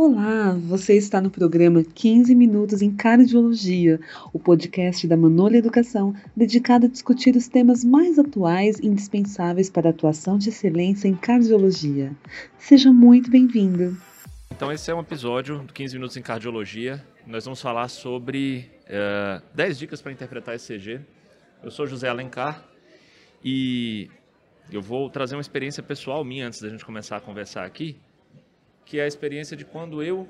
Olá, você está no programa 15 Minutos em Cardiologia, o podcast da Manolha Educação, dedicado a discutir os temas mais atuais e indispensáveis para a atuação de excelência em cardiologia. Seja muito bem-vindo. Então, esse é um episódio do 15 Minutos em Cardiologia. Nós vamos falar sobre uh, eh, 10 dicas para interpretar ECG. Eu sou José Alencar e eu vou trazer uma experiência pessoal minha antes da gente começar a conversar aqui que é a experiência de quando eu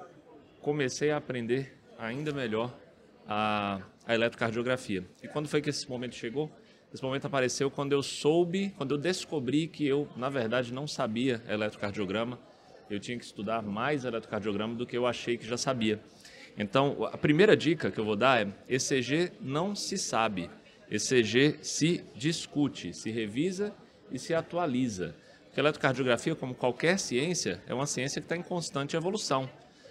comecei a aprender ainda melhor a, a eletrocardiografia. E quando foi que esse momento chegou? Esse momento apareceu quando eu soube, quando eu descobri que eu, na verdade, não sabia eletrocardiograma. Eu tinha que estudar mais eletrocardiograma do que eu achei que já sabia. Então, a primeira dica que eu vou dar é: ECG não se sabe, ECG se discute, se revisa e se atualiza. Porque a eletrocardiografia, como qualquer ciência, é uma ciência que está em constante evolução.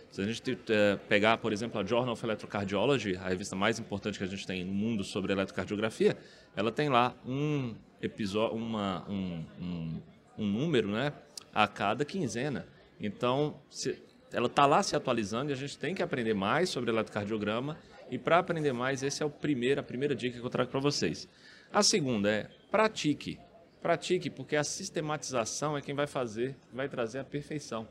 Se a gente é, pegar, por exemplo, a Journal of Electrocardiology, a revista mais importante que a gente tem no mundo sobre eletrocardiografia, ela tem lá um episódio, uma, um, um, um número né, a cada quinzena. Então, se, ela está lá se atualizando e a gente tem que aprender mais sobre eletrocardiograma. E para aprender mais, essa é o primeiro, a primeira dica que eu trago para vocês. A segunda é pratique. Pratique, porque a sistematização é quem vai fazer, vai trazer a perfeição.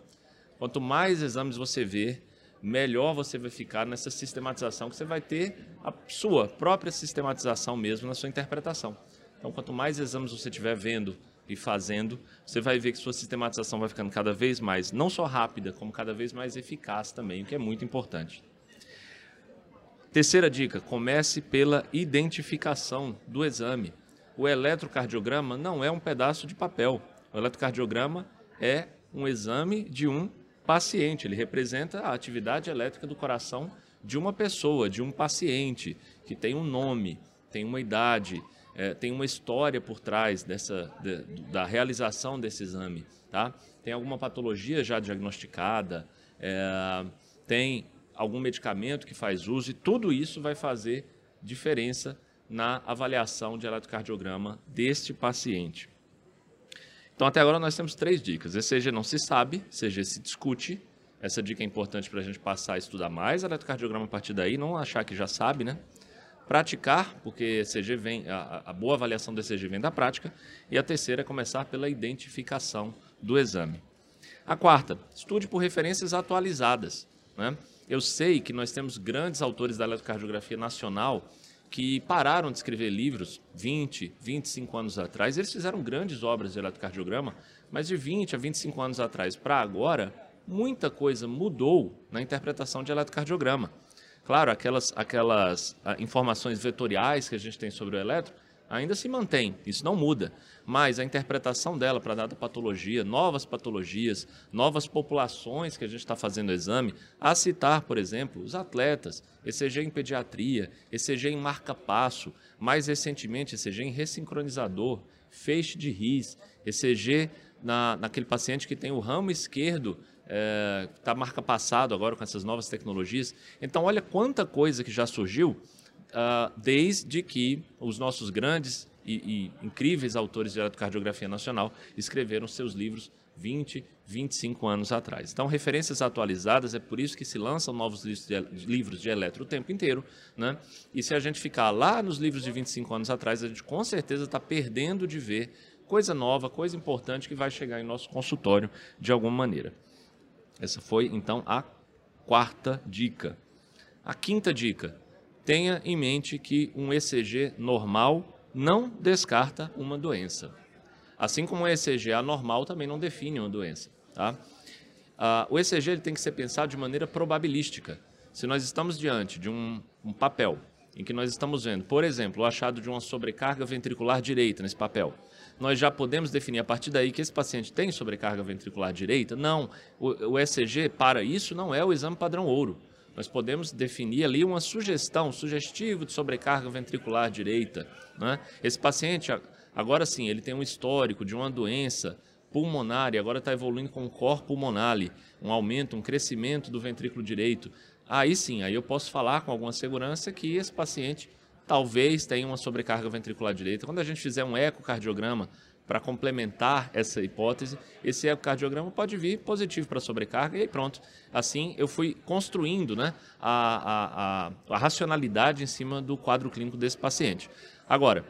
Quanto mais exames você ver, melhor você vai ficar nessa sistematização, que você vai ter a sua própria sistematização mesmo na sua interpretação. Então, quanto mais exames você estiver vendo e fazendo, você vai ver que sua sistematização vai ficando cada vez mais, não só rápida, como cada vez mais eficaz também, o que é muito importante. Terceira dica: comece pela identificação do exame o eletrocardiograma não é um pedaço de papel. O eletrocardiograma é um exame de um paciente. Ele representa a atividade elétrica do coração de uma pessoa, de um paciente, que tem um nome, tem uma idade, é, tem uma história por trás dessa, de, da realização desse exame. Tá? Tem alguma patologia já diagnosticada, é, tem algum medicamento que faz uso, e tudo isso vai fazer diferença na avaliação de eletrocardiograma deste paciente. Então, até agora, nós temos três dicas. ECG não se sabe, ECG se discute. Essa dica é importante para a gente passar a estudar mais eletrocardiograma a partir daí, não achar que já sabe, né? Praticar, porque ECG vem, a, a boa avaliação do ECG vem da prática. E a terceira é começar pela identificação do exame. A quarta, estude por referências atualizadas. Né? Eu sei que nós temos grandes autores da eletrocardiografia nacional que pararam de escrever livros 20, 25 anos atrás. Eles fizeram grandes obras de eletrocardiograma, mas de 20 a 25 anos atrás para agora, muita coisa mudou na interpretação de eletrocardiograma. Claro, aquelas, aquelas ah, informações vetoriais que a gente tem sobre o eletro ainda se mantém, isso não muda. Mas a interpretação dela para dada patologia, novas patologias, novas populações que a gente está fazendo exame, a citar, por exemplo, os atletas, ECG em pediatria, ECG em marca-passo, mais recentemente ECG em ressincronizador, feixe de RIS, ECG na, naquele paciente que tem o ramo esquerdo está é, tá marca passado agora com essas novas tecnologias. Então, olha quanta coisa que já surgiu uh, desde que os nossos grandes e, e, incríveis autores de eletrocardiografia nacional escreveram seus livros 20, 25 anos atrás. Então, referências atualizadas, é por isso que se lançam novos livros de, livros de eletro o tempo inteiro. Né? E se a gente ficar lá nos livros de 25 anos atrás, a gente com certeza está perdendo de ver coisa nova, coisa importante que vai chegar em nosso consultório de alguma maneira. Essa foi, então, a quarta dica. A quinta dica: tenha em mente que um ECG normal não descarta uma doença. Assim como o ECG anormal também não define uma doença. Tá? Ah, o ECG ele tem que ser pensado de maneira probabilística. Se nós estamos diante de um, um papel em que nós estamos vendo, por exemplo, o achado de uma sobrecarga ventricular direita nesse papel, nós já podemos definir a partir daí que esse paciente tem sobrecarga ventricular direita? Não. O, o ECG, para isso, não é o exame padrão ouro nós podemos definir ali uma sugestão, um sugestivo de sobrecarga ventricular direita. Né? Esse paciente, agora sim, ele tem um histórico de uma doença pulmonar e agora está evoluindo com um cor pulmonar, um aumento, um crescimento do ventrículo direito. Aí sim, aí eu posso falar com alguma segurança que esse paciente talvez tenha uma sobrecarga ventricular direita. Quando a gente fizer um ecocardiograma para complementar essa hipótese, esse ecocardiograma pode vir positivo para sobrecarga e aí pronto. Assim, eu fui construindo né, a, a, a, a racionalidade em cima do quadro clínico desse paciente. Agora,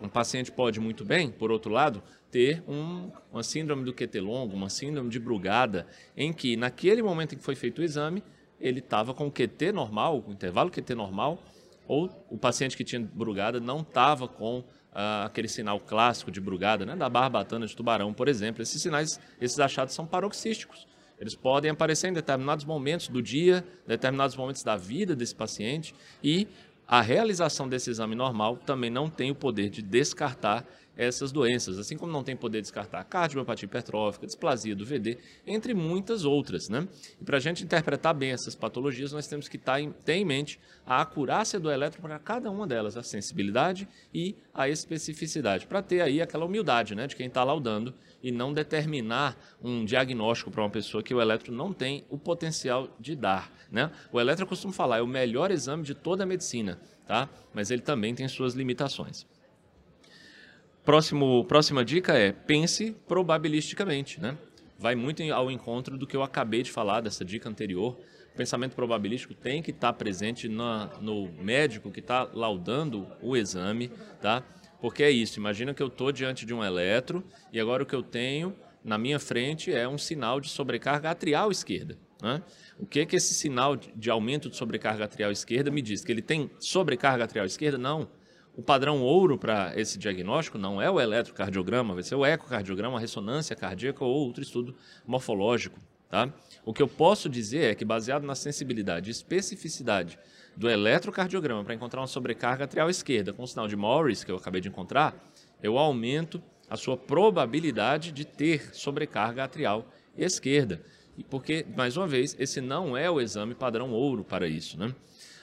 um paciente pode muito bem, por outro lado, ter um, uma síndrome do QT longo, uma síndrome de Brugada, em que naquele momento em que foi feito o exame, ele estava com o QT normal, o intervalo QT normal, ou o paciente que tinha Brugada não estava com ah, aquele sinal clássico de Brugada, né, da barbatana de tubarão, por exemplo. Esses sinais, esses achados são paroxísticos. Eles podem aparecer em determinados momentos do dia, determinados momentos da vida desse paciente e a realização desse exame normal também não tem o poder de descartar essas doenças, assim como não tem poder de descartar cardiomiopatia hipertrófica, displasia do VD, entre muitas outras. Né? E para a gente interpretar bem essas patologias, nós temos que tá ter em mente a acurácia do elétron para cada uma delas, a sensibilidade e a especificidade, para ter aí aquela humildade né, de quem está laudando e não determinar um diagnóstico para uma pessoa que o eletro não tem o potencial de dar. Né? O eletro, eu costumo falar, é o melhor exame de toda a medicina, tá? mas ele também tem suas limitações. Próximo, próxima dica é pense probabilisticamente, né? Vai muito ao encontro do que eu acabei de falar dessa dica anterior. O pensamento probabilístico tem que estar presente na, no médico que está laudando o exame, tá? Porque é isso. Imagina que eu estou diante de um eletro e agora o que eu tenho na minha frente é um sinal de sobrecarga atrial esquerda. Né? O que que esse sinal de aumento de sobrecarga atrial esquerda me diz? Que ele tem sobrecarga atrial esquerda? Não. O padrão ouro para esse diagnóstico não é o eletrocardiograma, vai ser o ecocardiograma, a ressonância cardíaca ou outro estudo morfológico. Tá? O que eu posso dizer é que, baseado na sensibilidade e especificidade do eletrocardiograma para encontrar uma sobrecarga atrial esquerda com o sinal de Morris, que eu acabei de encontrar, eu aumento a sua probabilidade de ter sobrecarga atrial esquerda. Porque, mais uma vez, esse não é o exame padrão ouro para isso. Né?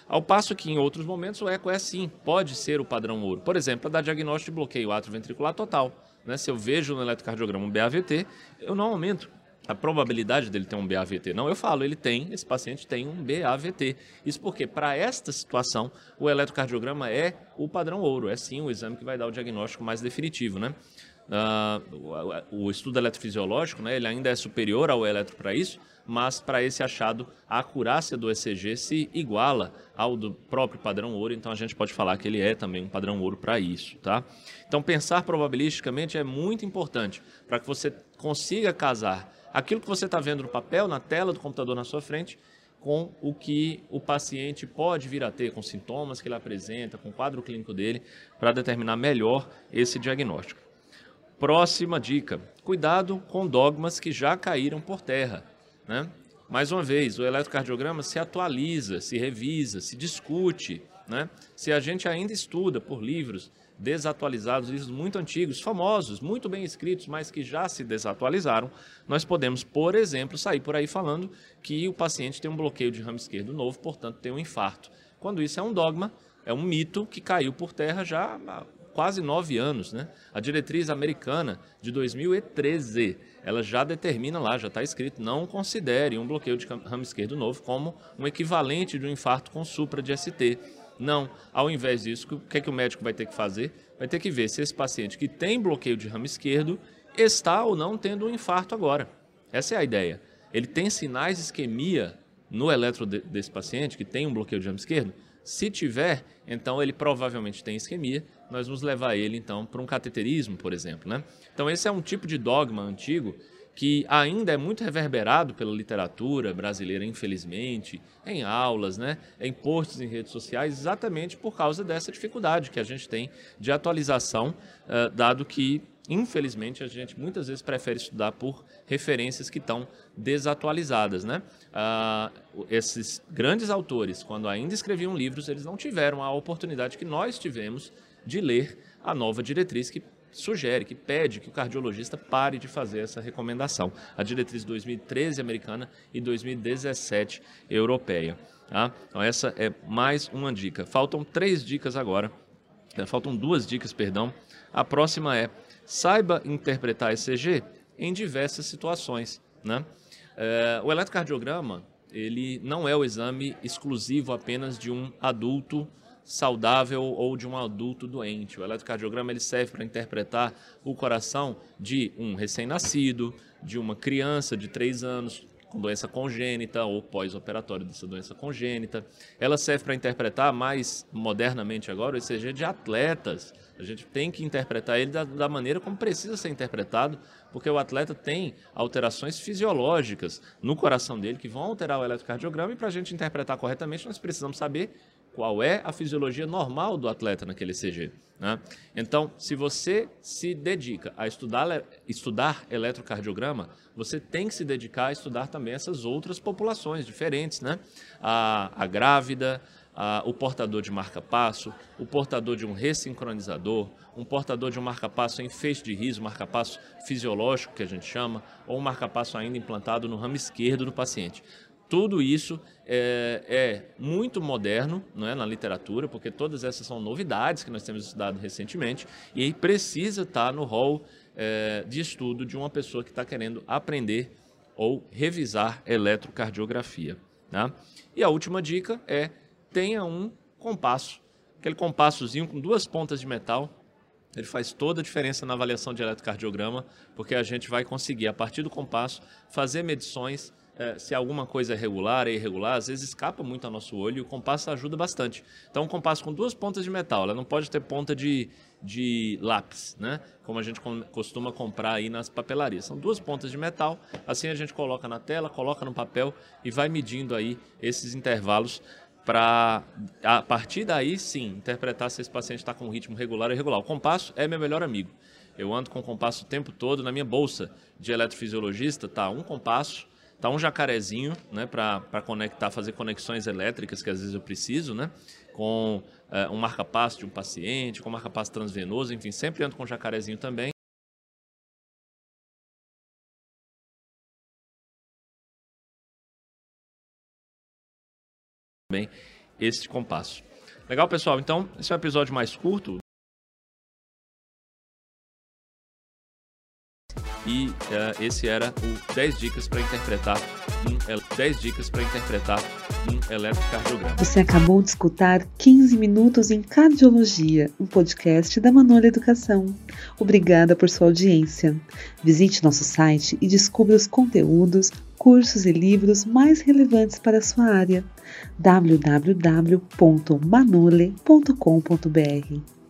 Ao passo que em outros momentos o eco é sim, pode ser o padrão ouro. Por exemplo, para dar diagnóstico de bloqueio atrioventricular total. Né? Se eu vejo no eletrocardiograma um BAVT, eu não aumento a probabilidade dele ter um BAVT. Não, eu falo, ele tem, esse paciente tem um BAVT. Isso porque, para esta situação, o eletrocardiograma é o padrão ouro, é sim o exame que vai dar o diagnóstico mais definitivo, né? Uh, o, o, estudo eletrofisiológico, né, ele ainda é superior ao eletro para isso, mas para esse achado a acurácia do ECG se iguala ao do próprio padrão ouro, então a gente pode falar que ele é também um padrão ouro para isso, tá? Então pensar probabilisticamente é muito importante para que você consiga casar aquilo que você está vendo no papel, na tela do computador na sua frente, com o que o paciente pode vir a ter, com sintomas que ele apresenta, com o quadro clínico dele, para determinar melhor esse diagnóstico. Próxima dica: cuidado com dogmas que já caíram por terra. Né? Mais uma vez, o eletrocardiograma se atualiza, se revisa, se discute. Né? Se a gente ainda estuda por livros desatualizados, livros muito antigos, famosos, muito bem escritos, mas que já se desatualizaram, nós podemos, por exemplo, sair por aí falando que o paciente tem um bloqueio de ramo esquerdo novo, portanto tem um infarto. Quando isso é um dogma, é um mito que caiu por terra já há quase nove anos. Né? A diretriz americana de 2013 ela já determina lá, já está escrito, não considere um bloqueio de ramo esquerdo novo como um equivalente de um infarto com supra de ST. Não, ao invés disso, o que, é que o médico vai ter que fazer? Vai ter que ver se esse paciente que tem bloqueio de ramo esquerdo está ou não tendo um infarto agora. Essa é a ideia. Ele tem sinais de isquemia no eletro desse paciente que tem um bloqueio de ramo esquerdo? Se tiver, então ele provavelmente tem isquemia. Nós vamos levar ele então para um cateterismo, por exemplo, né? Então esse é um tipo de dogma antigo que ainda é muito reverberado pela literatura brasileira, infelizmente, em aulas, né, em posts em redes sociais, exatamente por causa dessa dificuldade que a gente tem de atualização, uh, dado que, infelizmente, a gente muitas vezes prefere estudar por referências que estão desatualizadas. Né? Uh, esses grandes autores, quando ainda escreviam livros, eles não tiveram a oportunidade que nós tivemos de ler a nova diretriz que sugere, que pede que o cardiologista pare de fazer essa recomendação. A diretriz 2013 americana e 2017 europeia. Tá? Então essa é mais uma dica. Faltam três dicas agora. É, faltam duas dicas, perdão. A próxima é saiba interpretar ECG em diversas situações. Né? É, o eletrocardiograma ele não é o exame exclusivo apenas de um adulto saudável ou de um adulto doente. O eletrocardiograma ele serve para interpretar o coração de um recém-nascido, de uma criança de 3 anos com doença congênita ou pós-operatório dessa doença congênita. Ela serve para interpretar mais modernamente agora o ECG de atletas. A gente tem que interpretar ele da, da maneira como precisa ser interpretado, porque o atleta tem alterações fisiológicas no coração dele que vão alterar o eletrocardiograma e para a gente interpretar corretamente nós precisamos saber qual é a fisiologia normal do atleta naquele ECG. Né? Então, se você se dedica a estudar, estudar eletrocardiograma, você tem que se dedicar a estudar também essas outras populações diferentes, né? A, a grávida, a, o portador de marca-passo, o portador de um ressincronizador, um portador de um marca-passo em feixe de riso, marca-passo fisiológico que a gente chama, ou um marca-passo ainda implantado no ramo esquerdo do paciente. Tudo isso é, é, muito moderno não é, na literatura, porque todas essas são novidades que nós temos estudado recentemente e precisa estar no rol é, de estudo de uma pessoa que está querendo aprender ou revisar eletrocardiografia. Tá? E a última dica é tenha um compasso, aquele compassozinho com duas pontas de metal. Ele faz toda a diferença na avaliação de eletrocardiograma, porque a gente vai conseguir, a partir do compasso, fazer medições é, se alguma coisa é regular, é irregular, às vezes escapa muito ao nosso olho e o compasso ajuda bastante. Então, um compasso com duas pontas de metal, ela não pode ter ponta de, de lápis, né? Como a gente costuma comprar aí nas papelarias. São duas pontas de metal, assim a gente coloca na tela, coloca no papel e vai medindo aí esses intervalos para, a partir daí, sim, interpretar se esse paciente está com um ritmo regular ou irregular. O compasso é meu melhor amigo. Eu ando com o compasso o tempo todo. Na minha bolsa de eletrofisiologista tá um compasso, Tá um jacarezinho, né, para conectar, fazer conexões elétricas que às vezes eu preciso, né, com é, um marca-passo de um paciente, com marca-passo transvenoso, enfim, sempre ando com jacarezinho também. Bem, este compasso. Legal, pessoal? Então, esse é um episódio mais curto. E uh, esse era o 10 dicas para interpretar um 10 dicas para interpretar um eletrocardiograma. Você acabou de escutar 15 minutos em cardiologia, um podcast da Manola Educação. Obrigada por sua audiência. Visite nosso site e descubra os conteúdos, cursos e livros mais relevantes para a sua área. www.manole.com.br